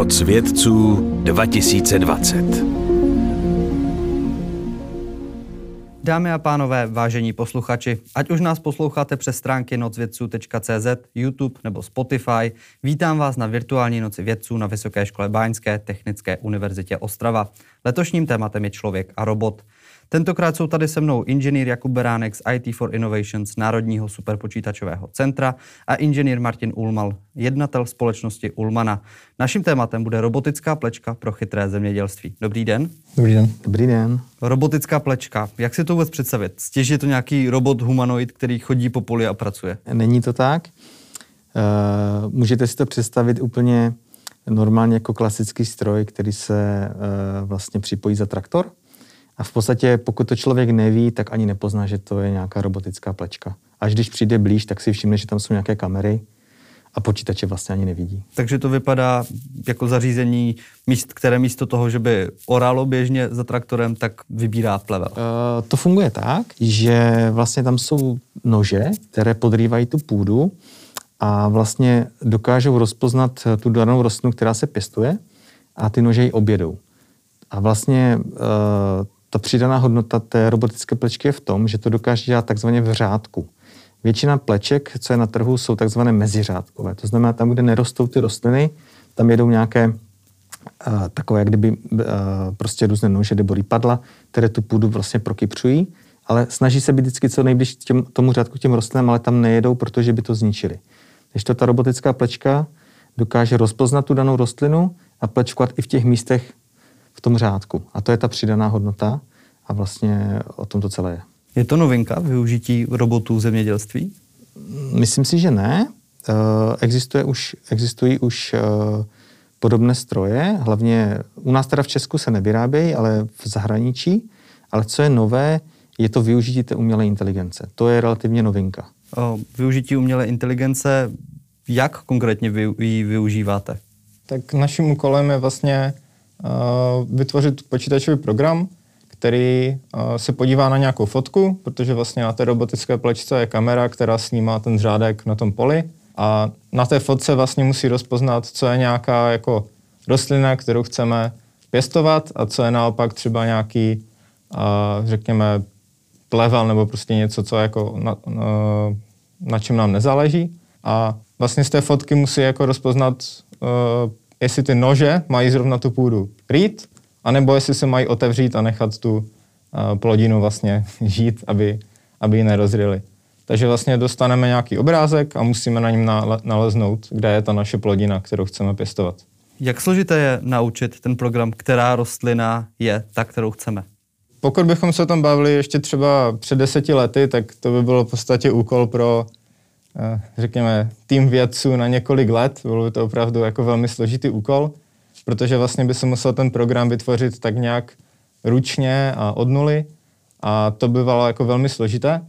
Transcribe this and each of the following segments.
Noc vědců 2020. Dámy a pánové, vážení posluchači, ať už nás posloucháte přes stránky nocvědců.cz, YouTube nebo Spotify, vítám vás na virtuální noci vědců na Vysoké škole Báňské Technické univerzitě Ostrava. Letošním tématem je člověk a robot. Tentokrát jsou tady se mnou inženýr Jakub Beránek z IT for Innovations Národního superpočítačového centra a inženýr Martin Ulmal, jednatel společnosti Ulmana. Naším tématem bude robotická plečka pro chytré zemědělství. Dobrý den. Dobrý den. Dobrý den. Robotická plečka. Jak si to vůbec představit? Stěž je to nějaký robot humanoid, který chodí po poli a pracuje? Není to tak. Uh, můžete si to představit úplně normálně jako klasický stroj, který se uh, vlastně připojí za traktor. A v podstatě, pokud to člověk neví, tak ani nepozná, že to je nějaká robotická plečka. Až když přijde blíž, tak si všimne, že tam jsou nějaké kamery a počítače vlastně ani nevidí. Takže to vypadá jako zařízení, míst, které místo toho, že by oralo běžně za traktorem, tak vybírá plevel. Uh, to funguje tak, že vlastně tam jsou nože, které podrývají tu půdu a vlastně dokážou rozpoznat tu danou rostlinu, která se pěstuje a ty nože ji objedou. A vlastně uh, ta přidaná hodnota té robotické plečky je v tom, že to dokáže dělat takzvaně v řádku. Většina pleček, co je na trhu, jsou takzvané meziřádkové. To znamená, tam, kde nerostou ty rostliny, tam jedou nějaké uh, takové, jak kdyby uh, prostě různé nože nebo rýpadla, které tu půdu vlastně prokypřují, ale snaží se být vždycky co nejbliž těm, tomu řádku těm rostlinám, ale tam nejedou, protože by to zničili. Když to ta robotická plečka dokáže rozpoznat tu danou rostlinu a plečkovat i v těch místech, v tom řádku. A to je ta přidaná hodnota a vlastně o tom to celé je. Je to novinka využití robotů v zemědělství? Myslím si, že ne. Eh, existuje už, existují už eh, podobné stroje, hlavně u nás teda v Česku se nevyrábějí, ale v zahraničí. Ale co je nové, je to využití té umělé inteligence. To je relativně novinka. O využití umělé inteligence, jak konkrétně vy ji využíváte? Tak naším úkolem je vlastně vytvořit počítačový program, který se podívá na nějakou fotku, protože vlastně na té robotické plečce je kamera, která snímá ten řádek na tom poli a na té fotce vlastně musí rozpoznat, co je nějaká jako rostlina, kterou chceme pěstovat a co je naopak třeba nějaký, řekněme, plevel nebo prostě něco, co jako na, na, na čem nám nezáleží. A vlastně z té fotky musí jako rozpoznat jestli ty nože mají zrovna tu půdu rýt, anebo jestli se mají otevřít a nechat tu uh, plodinu vlastně žít, aby, aby ji nerozřili. Takže vlastně dostaneme nějaký obrázek a musíme na něm naleznout, kde je ta naše plodina, kterou chceme pěstovat. Jak složité je naučit ten program, která rostlina je ta, kterou chceme? Pokud bychom se o tom bavili ještě třeba před deseti lety, tak to by bylo v podstatě úkol pro Eh, řekněme, tým vědců na několik let. Bylo by to opravdu jako velmi složitý úkol, protože vlastně by se musel ten program vytvořit tak nějak ručně a od nuly a to bylo jako velmi složité.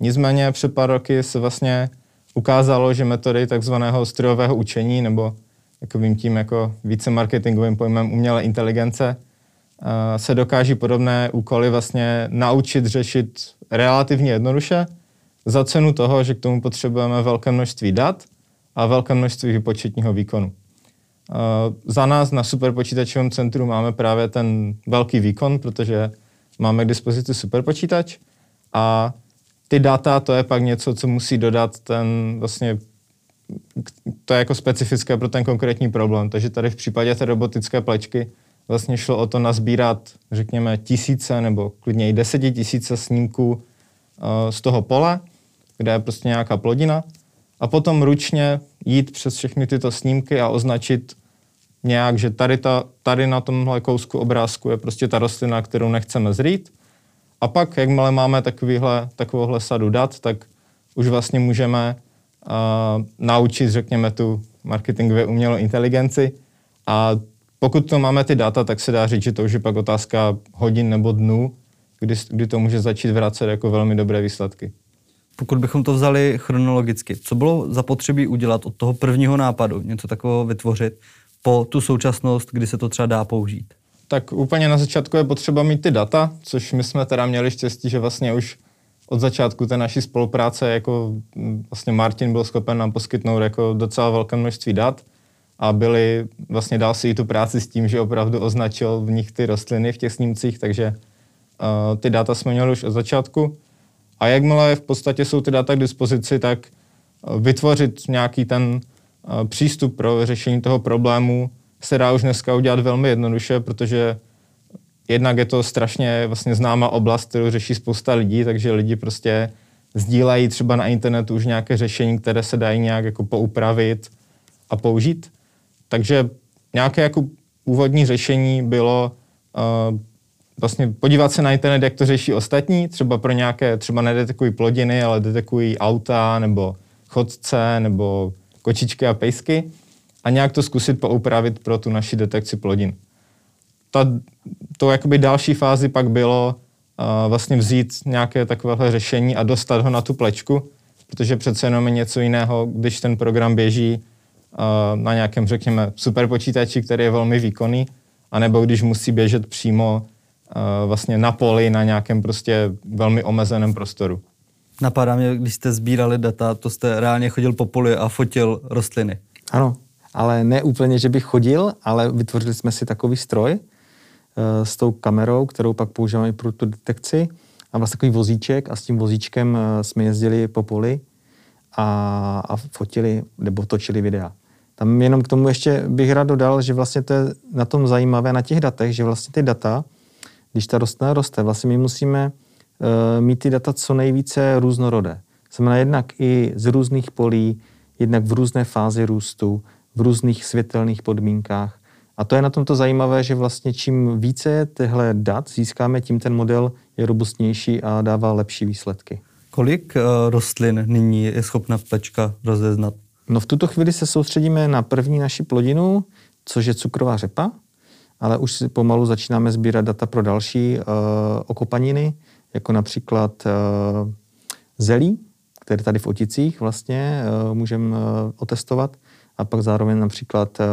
Nicméně před pár roky se vlastně ukázalo, že metody takzvaného strojového učení nebo takovým tím jako více marketingovým pojmem umělé inteligence se dokáží podobné úkoly vlastně naučit řešit relativně jednoduše, za cenu toho, že k tomu potřebujeme velké množství dat a velké množství výpočetního výkonu. Za nás na superpočítačovém centru máme právě ten velký výkon, protože máme k dispozici superpočítač a ty data, to je pak něco, co musí dodat ten vlastně, to je jako specifické pro ten konkrétní problém. Takže tady v případě té robotické plečky vlastně šlo o to nazbírat, řekněme, tisíce nebo klidně i desetitisíce snímků z toho pole kde je prostě nějaká plodina, a potom ručně jít přes všechny tyto snímky a označit nějak, že tady, ta, tady na tomhle kousku obrázku je prostě ta rostlina, kterou nechceme zrít. A pak, jakmile máme takovýhle, takovouhle sadu dat, tak už vlastně můžeme uh, naučit, řekněme, tu marketingově umělou inteligenci. A pokud to máme ty data, tak se dá říct, že to už je pak otázka hodin nebo dnů, kdy, kdy to může začít vracet jako velmi dobré výsledky. Pokud bychom to vzali chronologicky, co bylo zapotřebí udělat od toho prvního nápadu, něco takového vytvořit, po tu současnost, kdy se to třeba dá použít? Tak úplně na začátku je potřeba mít ty data, což my jsme teda měli štěstí, že vlastně už od začátku té naší spolupráce jako mm, vlastně Martin byl schopen nám poskytnout jako docela velké množství dat a byli, vlastně dal si i tu práci s tím, že opravdu označil v nich ty rostliny v těch snímcích, takže uh, ty data jsme měli už od začátku. A jakmile v podstatě jsou ty data k dispozici, tak uh, vytvořit nějaký ten uh, přístup pro řešení toho problému se dá už dneska udělat velmi jednoduše, protože jednak je to strašně vlastně známá oblast, kterou řeší spousta lidí, takže lidi prostě sdílejí třeba na internetu už nějaké řešení, které se dají nějak jako poupravit a použít. Takže nějaké jako úvodní řešení bylo uh, vlastně podívat se na internet, jak to řeší ostatní, třeba pro nějaké, třeba nedetekují plodiny, ale detekují auta nebo chodce nebo kočičky a pejsky a nějak to zkusit poupravit pro tu naši detekci plodin. Ta, to jakoby další fázi pak bylo uh, vlastně vzít nějaké takovéhle řešení a dostat ho na tu plečku, protože přece jenom je něco jiného, když ten program běží uh, na nějakém, řekněme, superpočítači, který je velmi výkonný, anebo když musí běžet přímo vlastně na poli, na nějakém prostě velmi omezeném prostoru. Napadá mě, když jste sbírali data, to jste reálně chodil po poli a fotil rostliny. Ano, ale ne úplně, že bych chodil, ale vytvořili jsme si takový stroj uh, s tou kamerou, kterou pak používáme pro tu detekci a vlastně takový vozíček a s tím vozíčkem uh, jsme jezdili po poli a, a fotili nebo točili videa. Tam jenom k tomu ještě bych rád dodal, že vlastně to je na tom zajímavé na těch datech, že vlastně ty data, když ta rostlina roste, vlastně my musíme uh, mít ty data co nejvíce různorodé. Znamená jednak i z různých polí, jednak v různé fázi růstu, v různých světelných podmínkách. A to je na tomto zajímavé, že vlastně čím více těchto dat získáme, tím ten model je robustnější a dává lepší výsledky. Kolik uh, rostlin nyní je schopna plečka rozeznat? No v tuto chvíli se soustředíme na první naši plodinu, což je cukrová řepa, ale už si pomalu začínáme sbírat data pro další uh, okopaniny, jako například uh, zelí, které tady v Oticích vlastně uh, můžeme uh, otestovat, a pak zároveň například uh,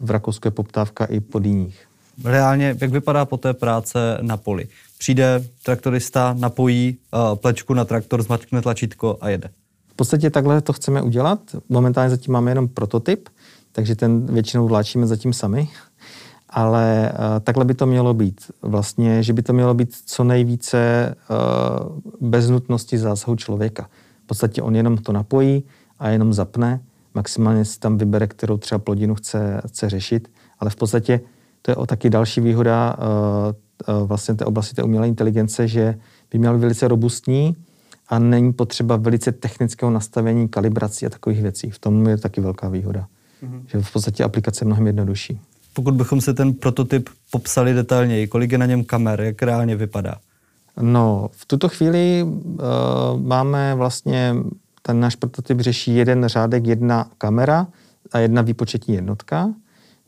v Rakousku je poptávka i po dýních. Reálně, jak vypadá po té práce na poli? Přijde traktorista, napojí uh, plečku na traktor, zmačkne tlačítko a jede. V podstatě takhle to chceme udělat. Momentálně zatím máme jenom prototyp, takže ten většinou vláčíme zatím sami. Ale uh, takhle by to mělo být. Vlastně, že by to mělo být co nejvíce uh, bez nutnosti zásahu člověka. V podstatě on jenom to napojí a jenom zapne. Maximálně si tam vybere, kterou třeba plodinu chce, chce řešit. Ale v podstatě to je o taky další výhoda uh, uh, vlastně té oblasti té umělé inteligence, že by měl být velice robustní, a není potřeba velice technického nastavení, kalibrací a takových věcí. V tom je taky velká výhoda. Mm-hmm. Že v podstatě aplikace je mnohem jednodušší. Pokud bychom si ten prototyp popsali detailněji, kolik je na něm kamer, jak reálně vypadá? No, v tuto chvíli uh, máme vlastně, ten náš prototyp řeší jeden řádek, jedna kamera a jedna výpočetní jednotka.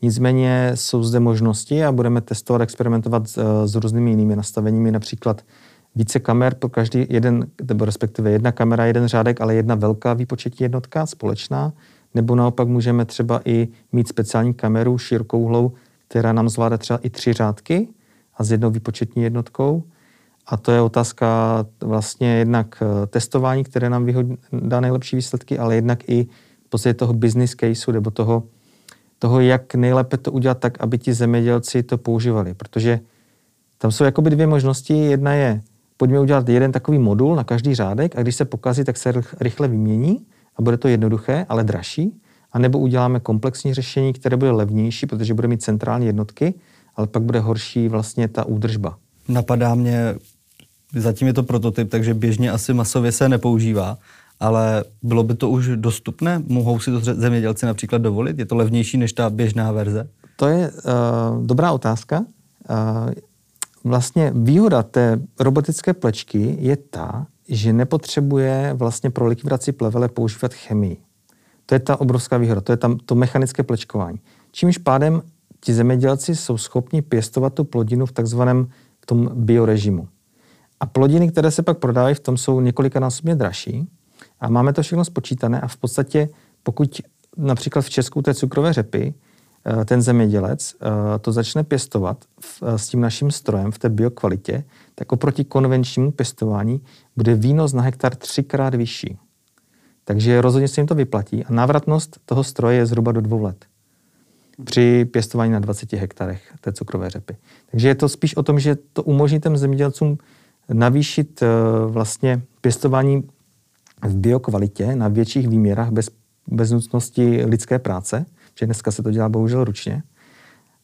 Nicméně jsou zde možnosti a budeme testovat, experimentovat s, s různými jinými nastaveními, například více kamer pro každý jeden, nebo respektive jedna kamera, jeden řádek, ale jedna velká výpočetní jednotka společná, nebo naopak můžeme třeba i mít speciální kameru širokouhlou, která nám zvládá třeba i tři řádky a s jednou výpočetní jednotkou. A to je otázka vlastně jednak eh, testování, které nám vyhodí, dá nejlepší výsledky, ale jednak i v podstatě toho business caseu, nebo toho, toho, jak nejlépe to udělat tak, aby ti zemědělci to používali. Protože tam jsou jakoby dvě možnosti. Jedna je pojďme udělat jeden takový modul na každý řádek a když se pokazí, tak se rychle vymění a bude to jednoduché, ale dražší. A nebo uděláme komplexní řešení, které bude levnější, protože bude mít centrální jednotky, ale pak bude horší vlastně ta údržba. Napadá mě, zatím je to prototyp, takže běžně asi masově se nepoužívá, ale bylo by to už dostupné? Mohou si to zemědělci například dovolit? Je to levnější než ta běžná verze? To je uh, dobrá otázka. Uh, vlastně výhoda té robotické plečky je ta, že nepotřebuje vlastně pro likvidaci plevele používat chemii. To je ta obrovská výhoda, to je tam to mechanické plečkování. Čímž pádem ti zemědělci jsou schopni pěstovat tu plodinu v takzvaném tom biorežimu. A plodiny, které se pak prodávají, v tom jsou několikanásobně dražší. A máme to všechno spočítané a v podstatě, pokud například v Česku té cukrové řepy, ten zemědělec eh, to začne pěstovat eh, s tím naším strojem v té biokvalitě, tak oproti konvenčnímu pěstování bude výnos na hektar třikrát vyšší. Takže rozhodně se jim to vyplatí a návratnost toho stroje je zhruba do dvou let. při pěstování na 20 hektarech té cukrové řepy. Takže je to spíš o tom, že to umožní těm zemědělcům navýšit eh, vlastně pěstování v biokvalitě na větších výměrách bez, bez nutnosti lidské práce, že dneska se to dělá bohužel ručně,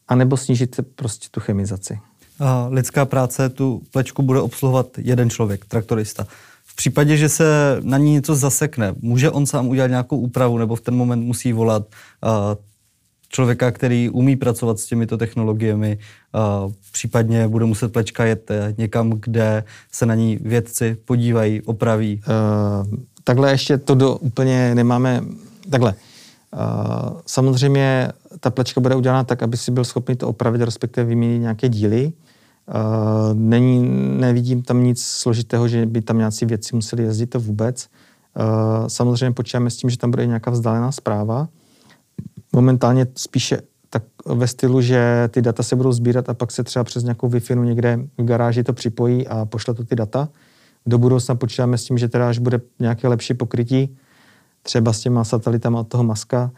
anebo snížit prostě tu chemizaci. A lidská práce tu plečku bude obsluhovat jeden člověk, traktorista. V případě, že se na ní něco zasekne, může on sám udělat nějakou úpravu, nebo v ten moment musí volat uh, člověka, který umí pracovat s těmito technologiemi, uh, případně bude muset plečka jet eh, někam, kde se na ní vědci podívají, opraví. Uh, takhle ještě to do úplně nemáme, takhle. Uh, samozřejmě ta plečka bude udělána tak, aby si byl schopný to opravit, respektive vyměnit nějaké díly. Uh, není, nevidím tam nic složitého, že by tam nějací věci museli jezdit, to vůbec. Uh, samozřejmě počítáme s tím, že tam bude nějaká vzdálená zpráva. Momentálně spíše tak ve stylu, že ty data se budou sbírat a pak se třeba přes nějakou wi někde v garáži to připojí a pošle to ty data. Do budoucna počítáme s tím, že teda až bude nějaké lepší pokrytí, třeba s těma satelitama od toho Maska,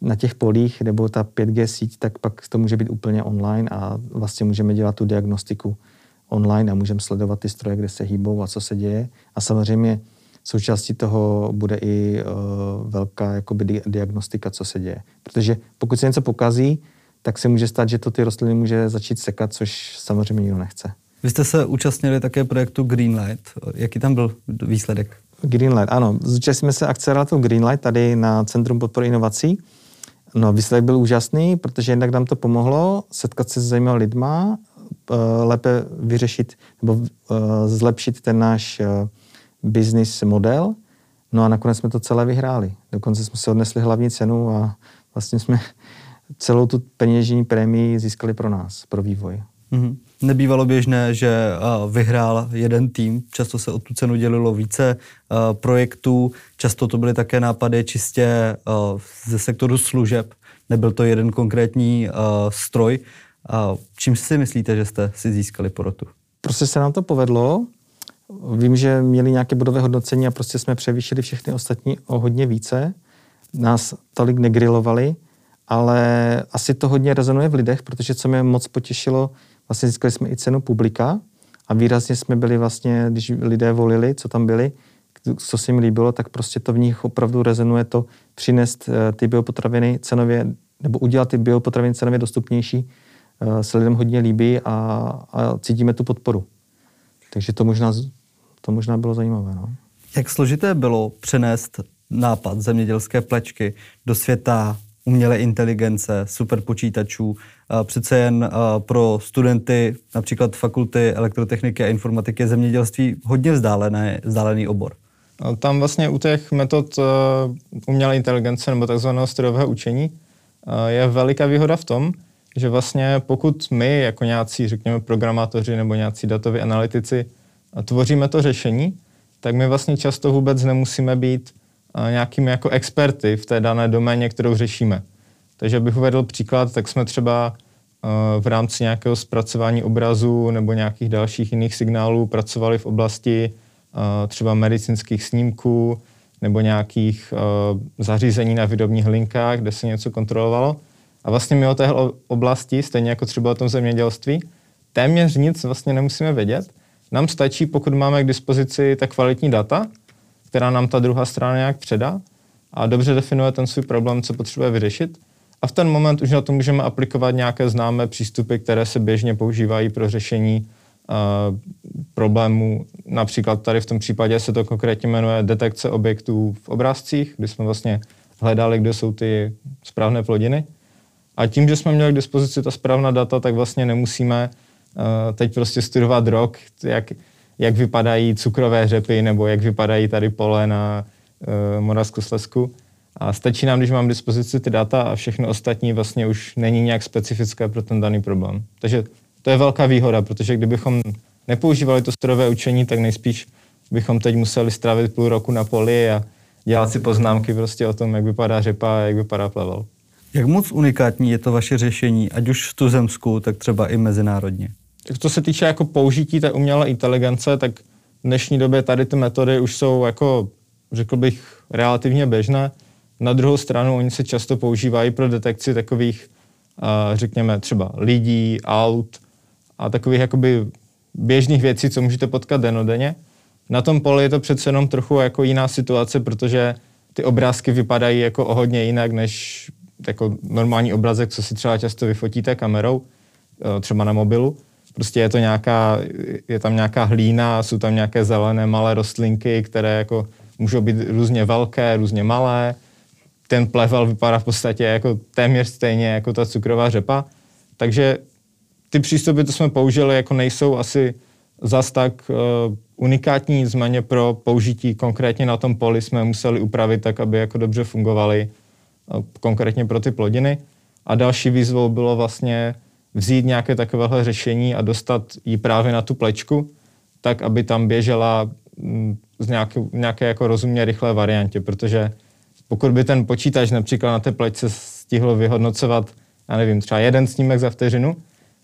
na těch polích nebo ta 5G síť, tak pak to může být úplně online a vlastně můžeme dělat tu diagnostiku online a můžeme sledovat ty stroje, kde se hýbou a co se děje. A samozřejmě součástí toho bude i uh, velká jakoby, diagnostika, co se děje. Protože pokud se něco pokazí, tak se může stát, že to ty rostliny může začít sekat, což samozřejmě nikdo nechce. Vy jste se účastnili také projektu Greenlight. Jaký tam byl výsledek? Greenlight, ano. Zúčastnili jsme se akcelerátoru Greenlight tady na Centrum podpory inovací. No, výsledek byl úžasný, protože jednak nám to pomohlo setkat se s zajímavými lidma, eh, lépe vyřešit nebo eh, zlepšit ten náš eh, business model. No a nakonec jsme to celé vyhráli. Dokonce jsme se odnesli hlavní cenu a vlastně jsme celou tu peněžní prémii získali pro nás, pro vývoj. Mm-hmm. Nebývalo běžné, že vyhrál jeden tým, často se o tu cenu dělilo více projektů, často to byly také nápady čistě ze sektoru služeb, nebyl to jeden konkrétní stroj. Čím si myslíte, že jste si získali porotu? Prostě se nám to povedlo. Vím, že měli nějaké bodové hodnocení a prostě jsme převýšili všechny ostatní o hodně více. Nás tolik negrilovali, ale asi to hodně rezonuje v lidech, protože co mě moc potěšilo, vlastně získali jsme i cenu publika a výrazně jsme byli vlastně, když lidé volili, co tam byli, co se jim líbilo, tak prostě to v nich opravdu rezonuje to přinést eh, ty biopotraviny cenově, nebo udělat ty biopotraviny cenově dostupnější, eh, se lidem hodně líbí a, a cítíme tu podporu. Takže to možná, to možná bylo zajímavé. No. Jak složité bylo přenést nápad zemědělské plečky do světa umělé inteligence, superpočítačů. Přece jen pro studenty například fakulty elektrotechniky a informatiky je zemědělství hodně vzdálené, vzdálený obor. Tam vlastně u těch metod umělé inteligence nebo takzvaného strojového učení je veliká výhoda v tom, že vlastně pokud my jako nějací, řekněme, programátoři nebo nějací datoví analytici tvoříme to řešení, tak my vlastně často vůbec nemusíme být nějakými jako experty v té dané doméně, kterou řešíme. Takže bych uvedl příklad, tak jsme třeba v rámci nějakého zpracování obrazu nebo nějakých dalších jiných signálů pracovali v oblasti třeba medicínských snímků nebo nějakých zařízení na výrobních linkách, kde se něco kontrolovalo. A vlastně my o téhle oblasti, stejně jako třeba o tom zemědělství, téměř nic vlastně nemusíme vědět. Nám stačí, pokud máme k dispozici ta kvalitní data, která nám ta druhá strana nějak předá a dobře definuje ten svůj problém, co potřebuje vyřešit. A v ten moment už na to můžeme aplikovat nějaké známé přístupy, které se běžně používají pro řešení uh, problémů. Například tady v tom případě se to konkrétně jmenuje detekce objektů v obrázcích, kdy jsme vlastně hledali, kde jsou ty správné plodiny. A tím, že jsme měli k dispozici ta správná data, tak vlastně nemusíme uh, teď prostě studovat rok, jak, jak vypadají cukrové řepy nebo jak vypadají tady pole na uh, Moravsku Slesku. A stačí nám, když mám k dispozici ty data a všechno ostatní vlastně už není nějak specifické pro ten daný problém. Takže to je velká výhoda, protože kdybychom nepoužívali to strojové učení, tak nejspíš bychom teď museli strávit půl roku na poli a dělat si poznámky prostě o tom, jak vypadá řepa a jak vypadá plevel. Jak moc unikátní je to vaše řešení, ať už v tuzemsku, tak třeba i mezinárodně? Tak to se týče jako použití té umělé inteligence, tak v dnešní době tady ty metody už jsou jako, řekl bych, relativně běžné. Na druhou stranu oni se často používají pro detekci takových řekněme třeba lidí, aut a takových jakoby běžných věcí, co můžete potkat denodenně. Na tom poli je to přece jenom trochu jako jiná situace, protože ty obrázky vypadají jako o hodně jinak než jako normální obrazek, co si třeba často vyfotíte kamerou, eh, třeba na mobilu. Prostě je to nějaká, je tam nějaká hlína, jsou tam nějaké zelené malé rostlinky, které jako můžou být různě velké, různě malé. Ten plevel vypadá v podstatě jako téměř stejně jako ta cukrová řepa. Takže ty přístupy, to jsme použili, jako nejsou asi zas tak uh, unikátní, nicméně pro použití konkrétně na tom poli jsme museli upravit tak, aby jako dobře fungovaly uh, konkrétně pro ty plodiny. A další výzvou bylo vlastně vzít nějaké takovéhle řešení a dostat ji právě na tu plečku, tak, aby tam běžela mm, z nějaké, nějaké jako rozumně rychlé variantě, protože pokud by ten počítač například na té plečce stihl vyhodnocovat, já nevím, třeba jeden snímek za vteřinu,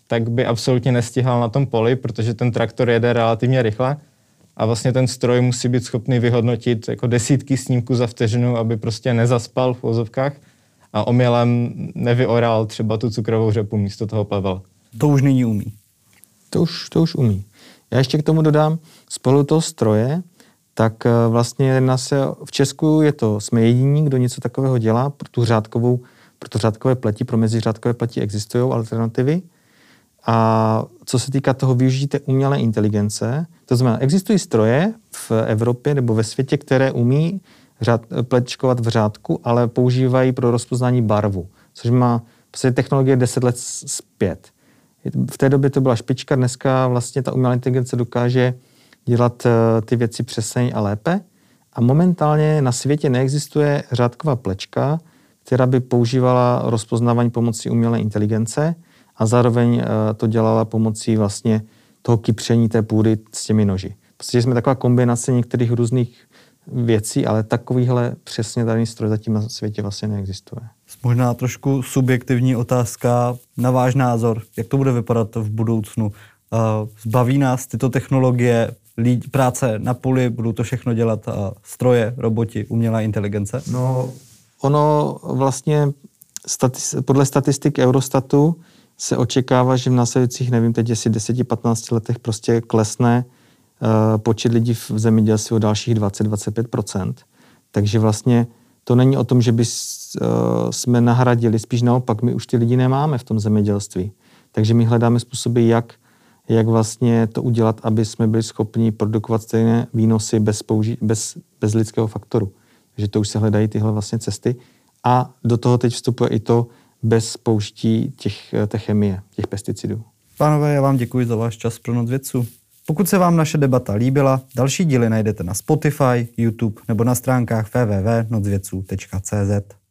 tak by absolutně nestihal na tom poli, protože ten traktor jede relativně rychle a vlastně ten stroj musí být schopný vyhodnotit jako desítky snímků za vteřinu, aby prostě nezaspal v vozovkách a omylem nevyoral třeba tu cukrovou řepu místo toho plevela. To už nyní umí. To už, to už umí. Já ještě k tomu dodám, spolu toho stroje, tak eh, vlastně na se, v Česku je to, jsme jediní, kdo něco takového dělá, pro tu řádkovou, pro to řádkové pleti, pro meziřádkové pleti existují alternativy. A co se týká toho využití té umělé inteligence, to znamená, existují stroje v Evropě nebo ve světě, které umí řád, plečkovat v řádku, ale používají pro rozpoznání barvu, což má prostě technologie 10 let zpět. V té době to byla špička, dneska vlastně ta umělá inteligence dokáže dělat eh, ty věci přesně a lépe. A momentálně na světě neexistuje řádková plečka, která by používala rozpoznávání pomocí umělé inteligence a zároveň eh, to dělala pomocí vlastně toho kypření té půdy s těmi noži. Prostě jsme taková kombinace některých různých věcí, ale takovýhle přesně daný stroj zatím na světě vlastně neexistuje. Možná trošku subjektivní otázka na váš názor. Jak to bude vypadat v budoucnu? Uh, zbaví nás tyto technologie lidi, práce na poli, budou to všechno dělat uh, stroje, roboti, umělá inteligence? No, ono vlastně statis, podle statistik Eurostatu se očekává, že v následujících, nevím teď, jestli 10-15 letech prostě klesne počet lidí v zemědělství o dalších 20-25% Takže vlastně to není o tom, že by uh, jsme nahradili, spíš naopak, my už ty lidi nemáme v tom zemědělství. Takže my hledáme způsoby, jak, jak vlastně to udělat, aby jsme byli schopni produkovat stejné výnosy bez, použi- bez, bez lidského faktoru. Takže to už se hledají tyhle vlastně cesty. A do toho teď vstupuje i to, bez použití těch, té chemie, těch pesticidů. Pánové, já vám děkuji za váš čas pro noc vědců. Pokud se vám naše debata líbila, další díly najdete na Spotify, YouTube nebo na stránkách www.nocvědců.cz.